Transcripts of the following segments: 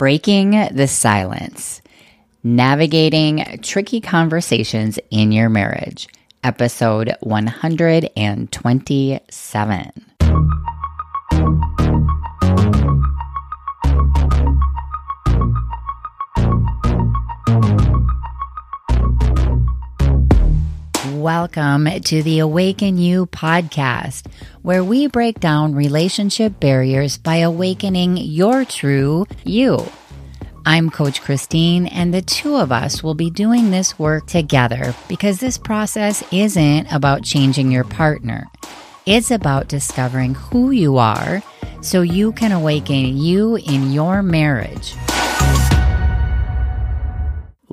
Breaking the Silence Navigating Tricky Conversations in Your Marriage, episode 127. Welcome to the Awaken You podcast, where we break down relationship barriers by awakening your true you. I'm Coach Christine, and the two of us will be doing this work together because this process isn't about changing your partner. It's about discovering who you are so you can awaken you in your marriage.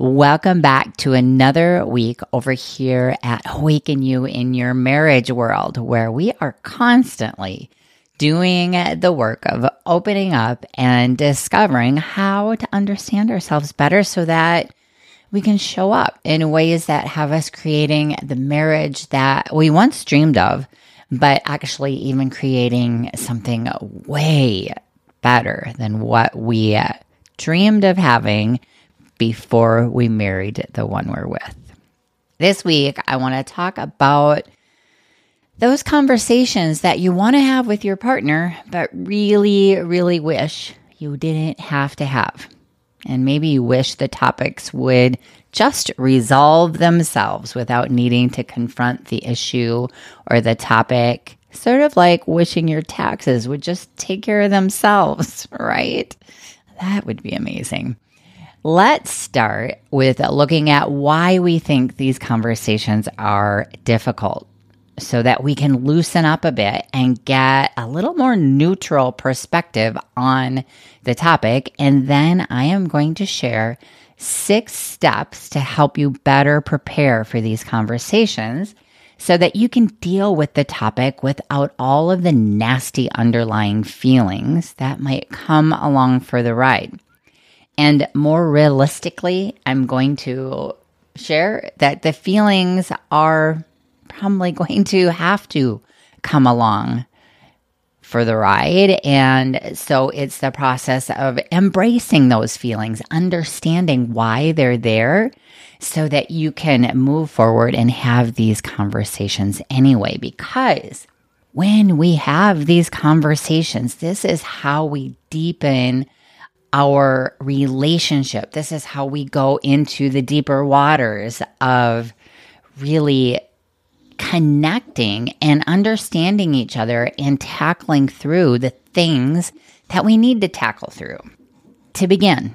Welcome back to another week over here at Awaken You in Your Marriage World, where we are constantly doing the work of opening up and discovering how to understand ourselves better so that we can show up in ways that have us creating the marriage that we once dreamed of, but actually even creating something way better than what we uh, dreamed of having before we married the one we're with. This week, I want to talk about those conversations that you want to have with your partner, but really, really wish you didn't have to have. And maybe you wish the topics would just resolve themselves without needing to confront the issue or the topic, sort of like wishing your taxes would just take care of themselves, right? That would be amazing. Let's start with uh, looking at why we think these conversations are difficult so that we can loosen up a bit and get a little more neutral perspective on the topic. And then I am going to share six steps to help you better prepare for these conversations so that you can deal with the topic without all of the nasty underlying feelings that might come along for the ride. And more realistically, I'm going to share that the feelings are probably going to have to come along for the ride. And so it's the process of embracing those feelings, understanding why they're there so that you can move forward and have these conversations anyway. Because when we have these conversations, this is how we deepen our relationship. This is how we go into the deeper waters of really connecting and understanding each other and tackling through the things that we need to tackle through. To begin,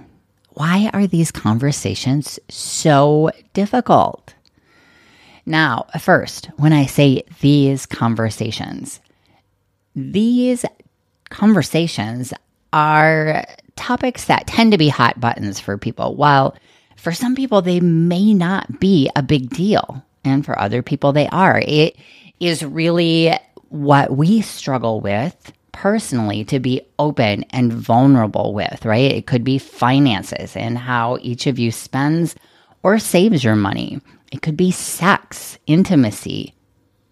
why are these conversations so difficult? Now, first, when I say these conversations, these conversations are topics that tend to be hot buttons for people, while for some people they may not be a big deal. And for other people, they are. It is really what we struggle with personally to be open and vulnerable with, right? It could be finances and how each of you spends or saves your money. It could be sex, intimacy,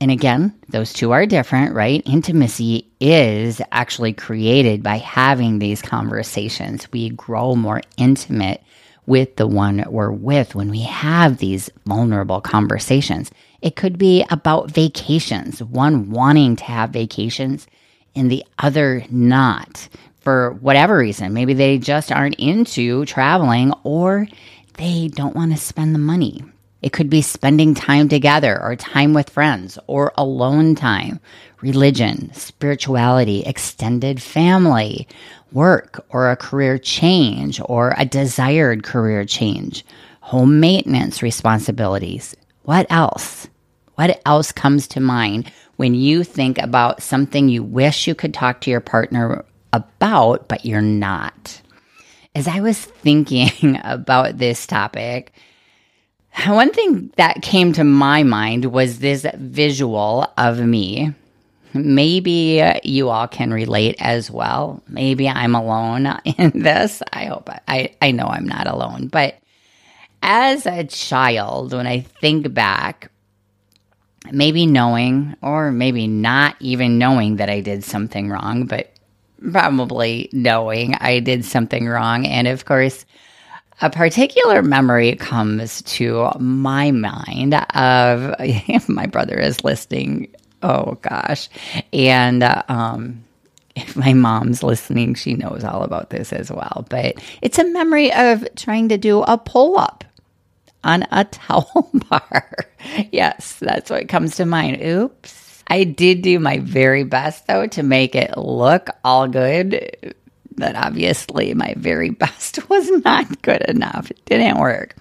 and again, those two are different, right? Intimacy is actually created by having these conversations. We grow more intimate with the one we're with when we have these vulnerable conversations. It could be about vacations, one wanting to have vacations and the other not for whatever reason. Maybe they just aren't into traveling or they don't want to spend the money. It could be spending time together or time with friends or alone time, religion, spirituality, extended family, work or a career change or a desired career change, home maintenance responsibilities. What else? What else comes to mind when you think about something you wish you could talk to your partner about, but you're not? As I was thinking about this topic, one thing that came to my mind was this visual of me. Maybe you all can relate as well. Maybe I'm alone in this. I hope I, I know I'm not alone. But as a child, when I think back, maybe knowing or maybe not even knowing that I did something wrong, but probably knowing I did something wrong. And of course, a particular memory comes to my mind of my brother is listening. Oh gosh. And um, if my mom's listening, she knows all about this as well. But it's a memory of trying to do a pull up on a towel bar. yes, that's what comes to mind. Oops. I did do my very best though to make it look all good but obviously my very best was not good enough. It didn't work.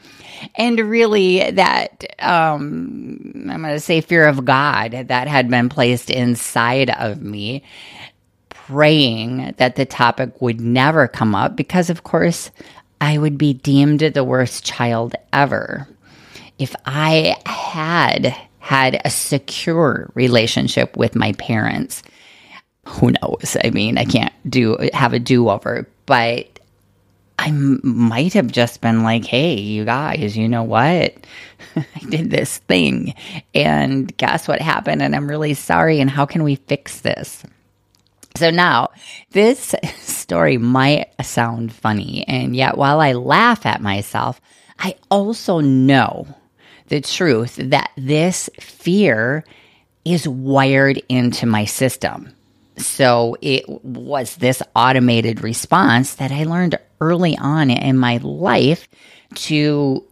And really, that, um, I'm going to say fear of God that had been placed inside of me, praying that the topic would never come up because, of course, I would be deemed the worst child ever. If I had had a secure relationship with my parents, who knows? I mean, I can't do have a do over, but I might have just been like, hey, you guys, you know what? I did this thing, and guess what happened? And I'm really sorry. And how can we fix this? So now, this story might sound funny, and yet while I laugh at myself, I also know the truth that this fear is wired into my system. So it was this automated response that I learned early on in my life to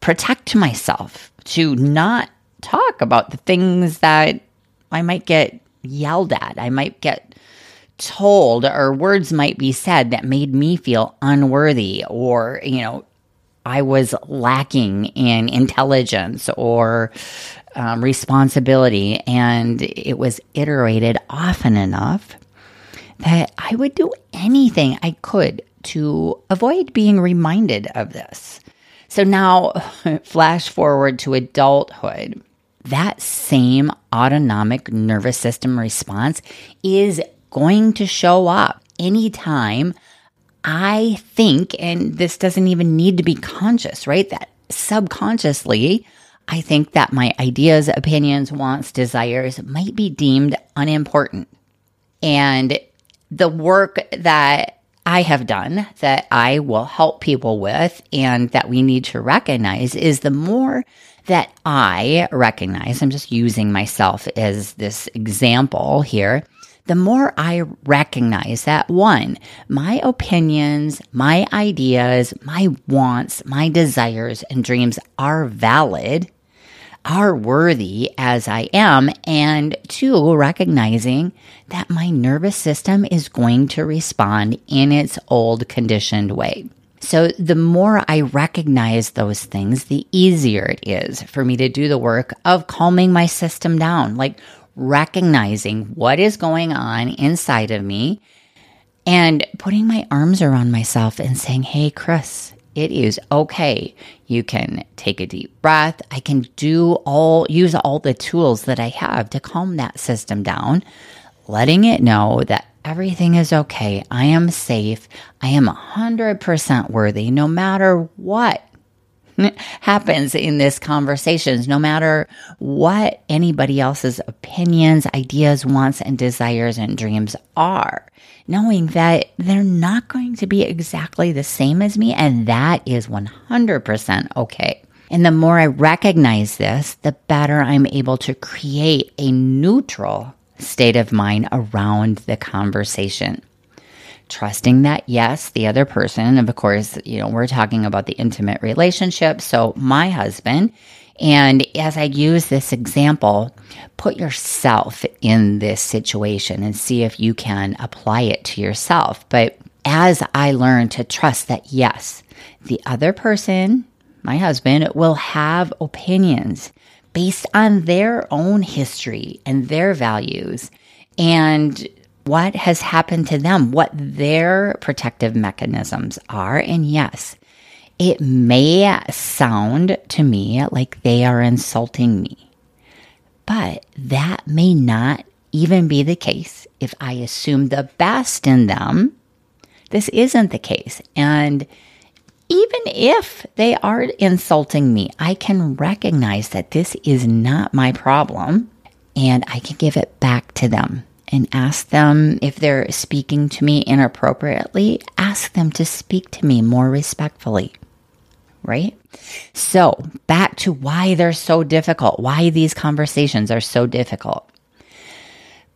protect myself, to not talk about the things that I might get yelled at, I might get told, or words might be said that made me feel unworthy, or, you know, I was lacking in intelligence or um, responsibility, and it was iterated often enough that I would do anything I could to avoid being reminded of this. So now, flash forward to adulthood. That same autonomic nervous system response is going to show up anytime I think, and this doesn't even need to be conscious, right? That subconsciously, I think that my ideas, opinions, wants, desires might be deemed unimportant. And the work that I have done that I will help people with and that we need to recognize is the more that I recognize, I'm just using myself as this example here, the more I recognize that one, my opinions, my ideas, my wants, my desires and dreams are valid are worthy as I am, and two, recognizing that my nervous system is going to respond in its old conditioned way. So, the more I recognize those things, the easier it is for me to do the work of calming my system down, like recognizing what is going on inside of me and putting my arms around myself and saying, Hey, Chris, it is okay. You can take a deep breath. I can do all, use all the tools that I have to calm that system down, letting it know that everything is okay. I am safe. I am 100% worthy no matter what happens in this conversations, no matter what anybody else's opinions, ideas, wants, and desires and dreams are, knowing that they're not going to be exactly the same as me, and that is 100% okay. And the more I recognize this, the better I'm able to create a neutral state of mind around the conversation trusting that yes, the other person, of course, you know, we're talking about the intimate relationship. So my husband, and as I use this example, put yourself in this situation and see if you can apply it to yourself. But as I learn to trust that yes, the other person, my husband, will have opinions based on their own history and their values. And what has happened to them, what their protective mechanisms are. And yes, it may sound to me like they are insulting me, but that may not even be the case if I assume the best in them. This isn't the case. And even if they are insulting me, I can recognize that this is not my problem and I can give it back to them and ask them if they're speaking to me inappropriately, ask them to speak to me more respectfully. Right? So, back to why they're so difficult, why these conversations are so difficult.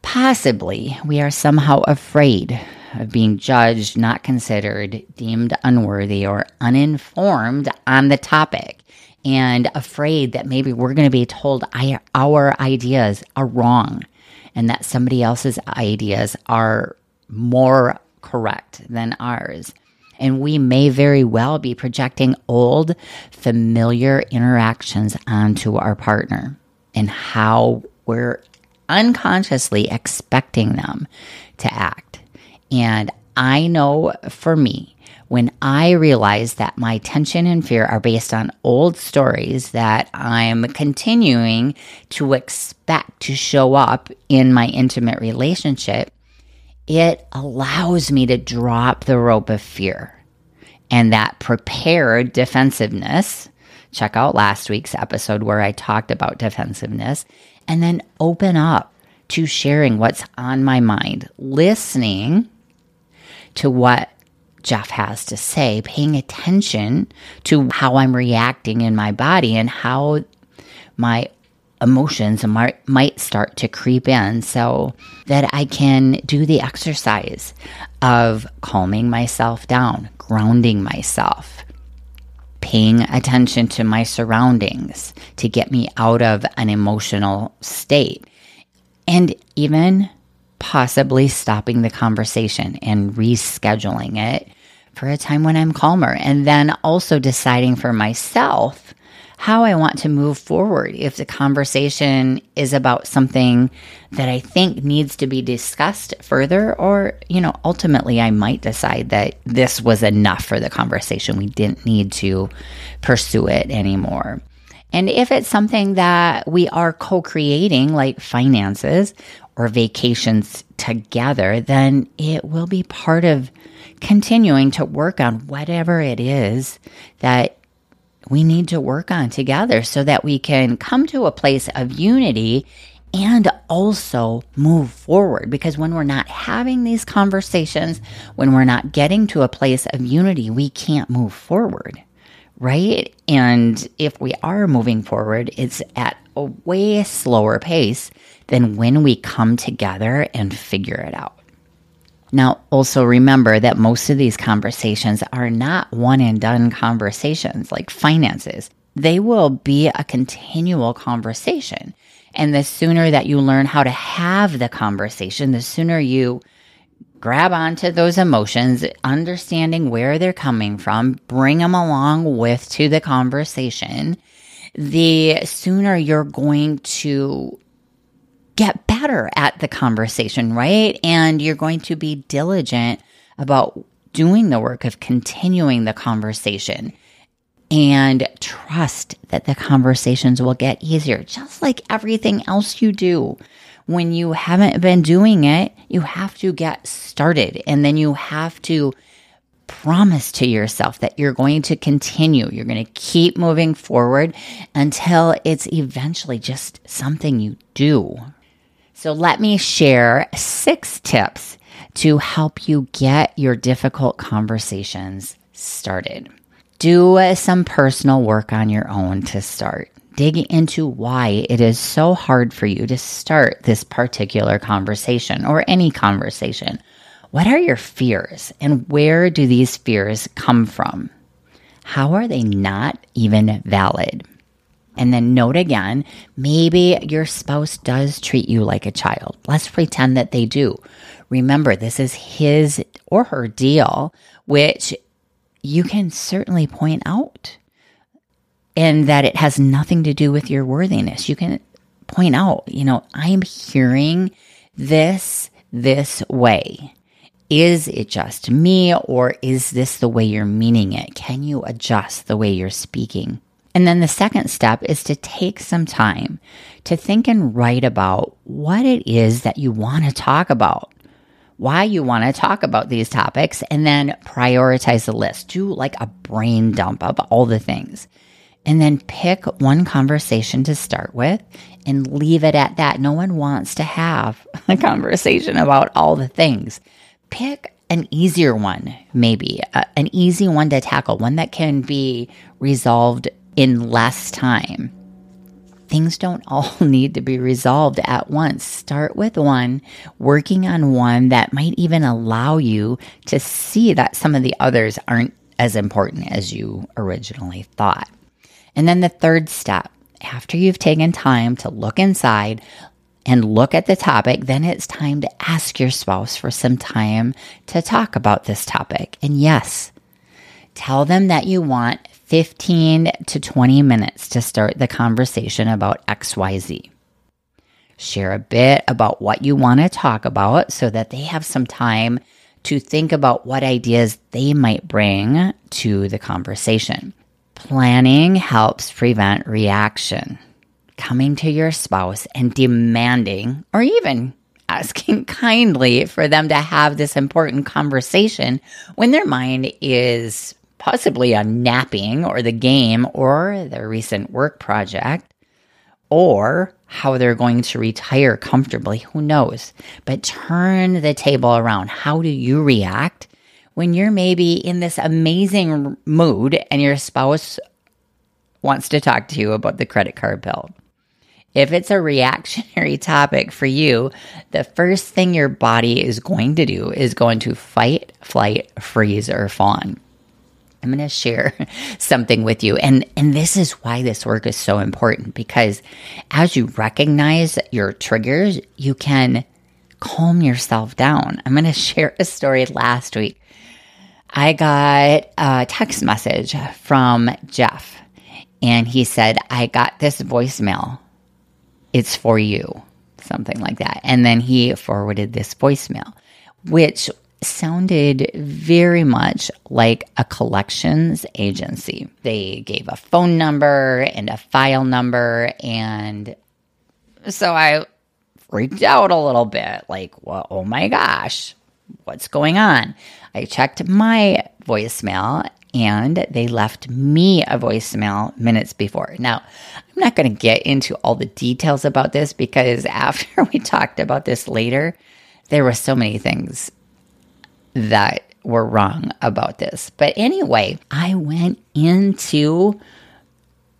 Possibly we are somehow afraid of being judged, not considered, deemed unworthy, or uninformed on the topic, and afraid that maybe we're going to be told our ideas are wrong and that somebody else's ideas are more correct than ours. And we may very well be projecting old, familiar interactions onto our partner and how we're unconsciously expecting them to act. And I know for me, when I realize that my tension and fear are based on old stories that I'm continuing to expect to show up in my intimate relationship, it allows me to drop the rope of fear and that prepared defensiveness. Check out last week's episode where I talked about defensiveness and then open up to sharing what's on my mind, listening to what Jeff has to say, paying attention to how I'm reacting in my body and how my emotions might, start to creep in so that I can do the exercise of calming myself down, grounding myself, paying attention to my surroundings to get me out of an emotional state, and even possibly stopping the conversation and rescheduling it for a time when I'm calmer. And then also deciding for myself how I want to move forward. If the conversation is about something that I think needs to be discussed further, or, you know, ultimately I might decide that this was enough for the conversation. We didn't need to pursue it anymore. And if it's something that we are co creating, like finances or vacations together, then it will be part of continuing to work on whatever it is that we need to work on together so that we can come to a place of unity and also move forward. Because when we're not having these conversations, when we're not getting to a place of unity, we can't move forward, right? And if we are moving forward, it's at a way slower pace than when we come together and figure it out. Now, also remember that most of these conversations are not one and done conversations like finances. They will be a continual conversation. And the sooner that you learn how to have the conversation, the sooner you grab onto those emotions, understanding where they're coming from, bring them along with to the conversation, the sooner you're going to get better at the conversation, right? And you're going to be diligent about doing the work of continuing the conversation and trust that the conversations will get easier, just like everything else you do. When you haven't been doing it, you have to get started and then you have to promise to yourself that you're going to continue. You're going to keep moving forward until it's eventually just something you do, so let me share six tips to help you get your difficult conversations started. Do some personal work on your own to start. Dig into why it is so hard for you to start this particular conversation or any conversation. What are your fears and where do these fears come from? How are they not even valid? And then note again, maybe your spouse does treat you like a child. Let's pretend that they do. Remember, this is his or her deal, which you can certainly point out. And that it has nothing to do with your worthiness. You can point out, you know, I'm hearing this this way. Is it just me or is this the way you're meaning it? Can you adjust the way you're speaking? And then the second step is to take some time to think and write about what it is that you want to talk about, why you want to talk about these topics, and then prioritize the list. Do like a brain dump of all the things. And then pick one conversation to start with and leave it at that. No one wants to have a conversation about all the things. Pick an easier one, maybe uh, an easy one to tackle, one that can be resolved in less time. Things don't all need to be resolved at once. Start with one, working on one that might even allow you to see that some of the others aren't as important as you originally thought. And then the third step, after you've taken time to look inside, and look at the topic, then it's time to ask your spouse for some time to talk about this topic. And yes, tell them that you want 15 to 20 minutes to start the conversation about XYZ. Share a bit about what you want to talk about so that they have some time to think about what ideas they might bring to the conversation. Planning helps prevent reaction coming to your spouse and demanding or even asking kindly for them to have this important conversation when their mind is possibly on napping or the game or their recent work project or how they're going to retire comfortably. Who knows? But turn the table around. How do you react when you're maybe in this amazing mood and your spouse wants to talk to you about the credit card bill? If it's a reactionary topic for you, the first thing your body is going to do is going to fight, flight, freeze, or fawn. I'm going to share something with you. And, and this is why this work is so important because as you recognize your triggers, you can calm yourself down. I'm going to share a story last week. I got a text message from Jeff, and he said, I got this voicemail it's for you, something like that. And then he forwarded this voicemail, which sounded very much like a collections agency. They gave a phone number and a file number. And so I freaked out a little bit like, well, oh my gosh, what's going on? I checked my voicemail and they left me a voicemail minutes before. Now, I'm not going to get into all the details about this because after we talked about this later, there were so many things that were wrong about this. But anyway, I went into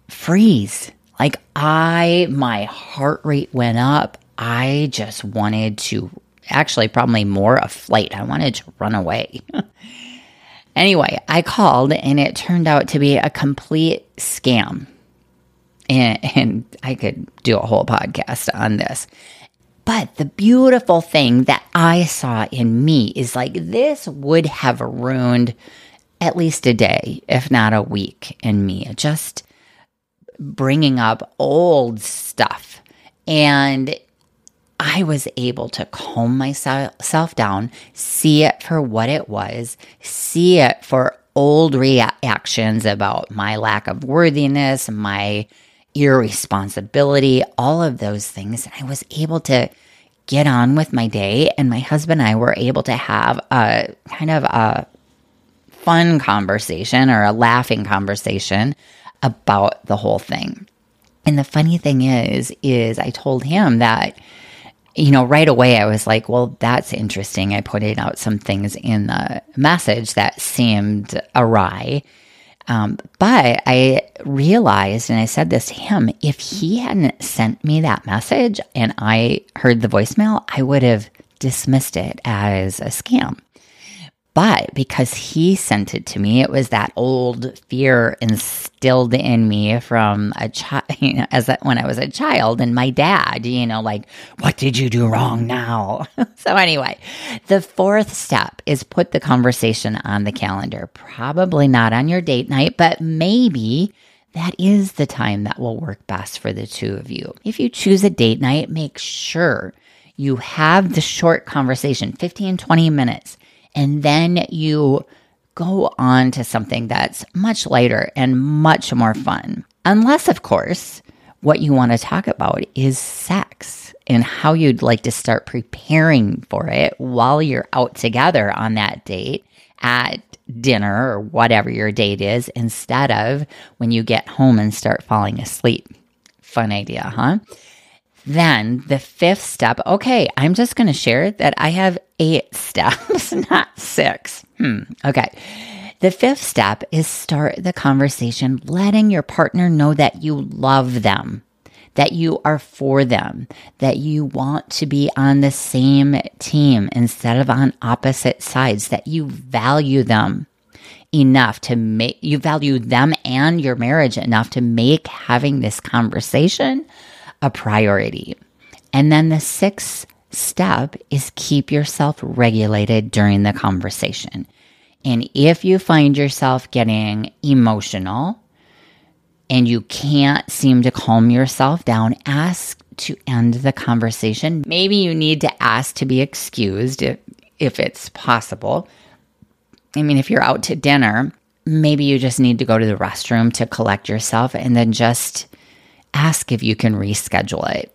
freeze. Like I my heart rate went up. I just wanted to actually probably more a flight. I wanted to run away. Anyway, I called and it turned out to be a complete scam. And, and I could do a whole podcast on this. But the beautiful thing that I saw in me is like this would have ruined at least a day, if not a week, in me. Just bringing up old stuff. And I was able to calm myself down, see it for what it was, see it for old reactions about my lack of worthiness, my irresponsibility, all of those things. And I was able to get on with my day. And my husband and I were able to have a kind of a fun conversation or a laughing conversation about the whole thing. And the funny thing is, is I told him that you know, right away I was like, well, that's interesting. I pointed out some things in the message that seemed awry. Um, but I realized, and I said this to him, if he hadn't sent me that message and I heard the voicemail, I would have dismissed it as a scam. But because he sent it to me, it was that old fear instilled in me from a child, you know, as a, when I was a child, and my dad, you know, like, what did you do wrong now? so anyway, the fourth step is put the conversation on the calendar. Probably not on your date night, but maybe that is the time that will work best for the two of you. If you choose a date night, make sure you have the short conversation, 15, 20 minutes and then you go on to something that's much lighter and much more fun. Unless, of course, what you want to talk about is sex and how you'd like to start preparing for it while you're out together on that date at dinner or whatever your date is instead of when you get home and start falling asleep. Fun idea, huh? Then the fifth step, okay, I'm just going to share that I have eight steps, not six. Hmm, okay. The fifth step is start the conversation letting your partner know that you love them, that you are for them, that you want to be on the same team instead of on opposite sides, that you value them enough to make you value them and your marriage enough to make having this conversation a priority. And then the sixth step is keep yourself regulated during the conversation. And if you find yourself getting emotional and you can't seem to calm yourself down, ask to end the conversation. Maybe you need to ask to be excused if, if it's possible. I mean, if you're out to dinner, maybe you just need to go to the restroom to collect yourself and then just ask if you can reschedule it.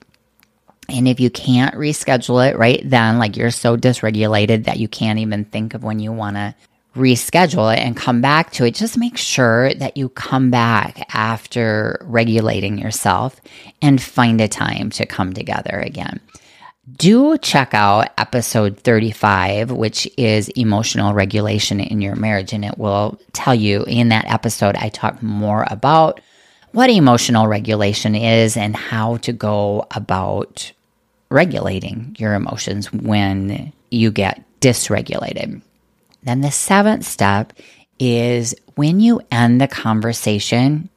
And if you can't reschedule it right then, like you're so dysregulated that you can't even think of when you want to reschedule it and come back to it, just make sure that you come back after regulating yourself and find a time to come together again. Do check out episode 35, which is emotional regulation in your marriage. And it will tell you in that episode, I talk more about what emotional regulation is and how to go about regulating your emotions when you get dysregulated. Then the seventh step is when you end the conversation,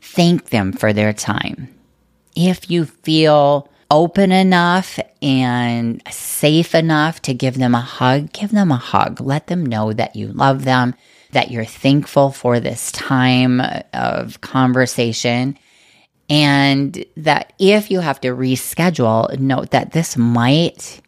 thank them for their time. If you feel open enough and safe enough to give them a hug, give them a hug. Let them know that you love them that you're thankful for this time of conversation. And that if you have to reschedule, note that this might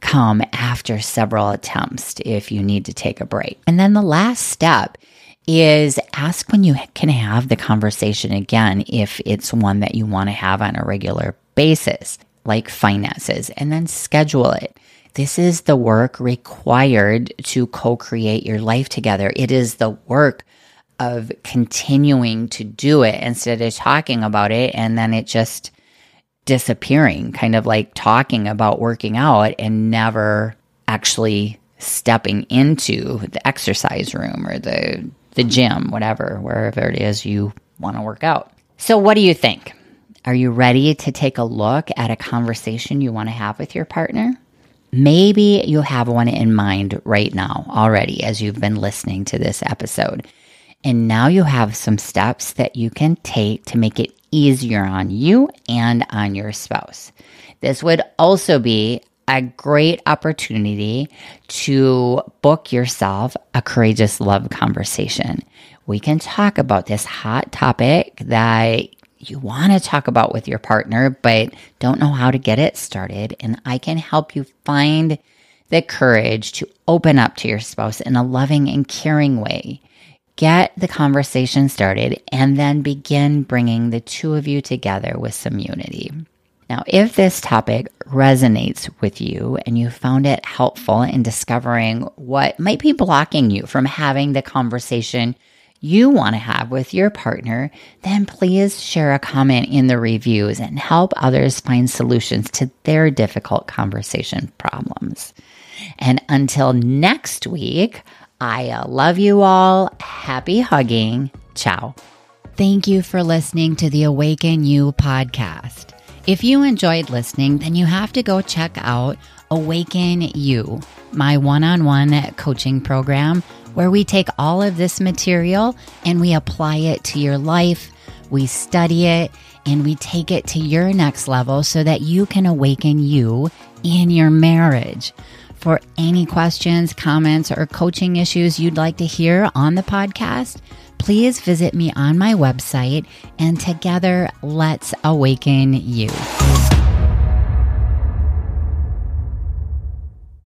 come after several attempts if you need to take a break. And then the last step is ask when you can have the conversation again if it's one that you want to have on a regular basis, like finances, and then schedule it. This is the work required to co create your life together. It is the work of continuing to do it instead of talking about it and then it just disappearing, kind of like talking about working out and never actually stepping into the exercise room or the the gym, whatever, wherever it is you want to work out. So what do you think? Are you ready to take a look at a conversation you want to have with your partner? Maybe you have one in mind right now already as you've been listening to this episode. And now you have some steps that you can take to make it easier on you and on your spouse. This would also be a great opportunity to book yourself a courageous love conversation. We can talk about this hot topic that you want to talk about with your partner, but don't know how to get it started. And I can help you find the courage to open up to your spouse in a loving and caring way. Get the conversation started and then begin bringing the two of you together with some unity. Now, if this topic resonates with you and you found it helpful in discovering what might be blocking you from having the conversation you want to have with your partner, then please share a comment in the reviews and help others find solutions to their difficult conversation problems. And until next week, I love you all. Happy hugging. Ciao. Thank you for listening to the Awaken You podcast. If you enjoyed listening, then you have to go check out Awaken You, my one on one coaching program where we take all of this material and we apply it to your life, we study it, and we take it to your next level so that you can awaken you in your marriage. For any questions, comments, or coaching issues you'd like to hear on the podcast, please visit me on my website and together let's awaken you.